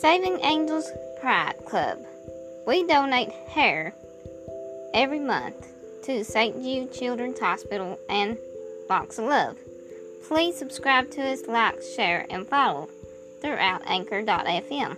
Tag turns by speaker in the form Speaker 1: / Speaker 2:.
Speaker 1: Saving Angels Pride Club. We donate hair every month to St. Jude Children's Hospital and Locks of Love. Please subscribe to us, like, share, and follow throughout Anchor.fm.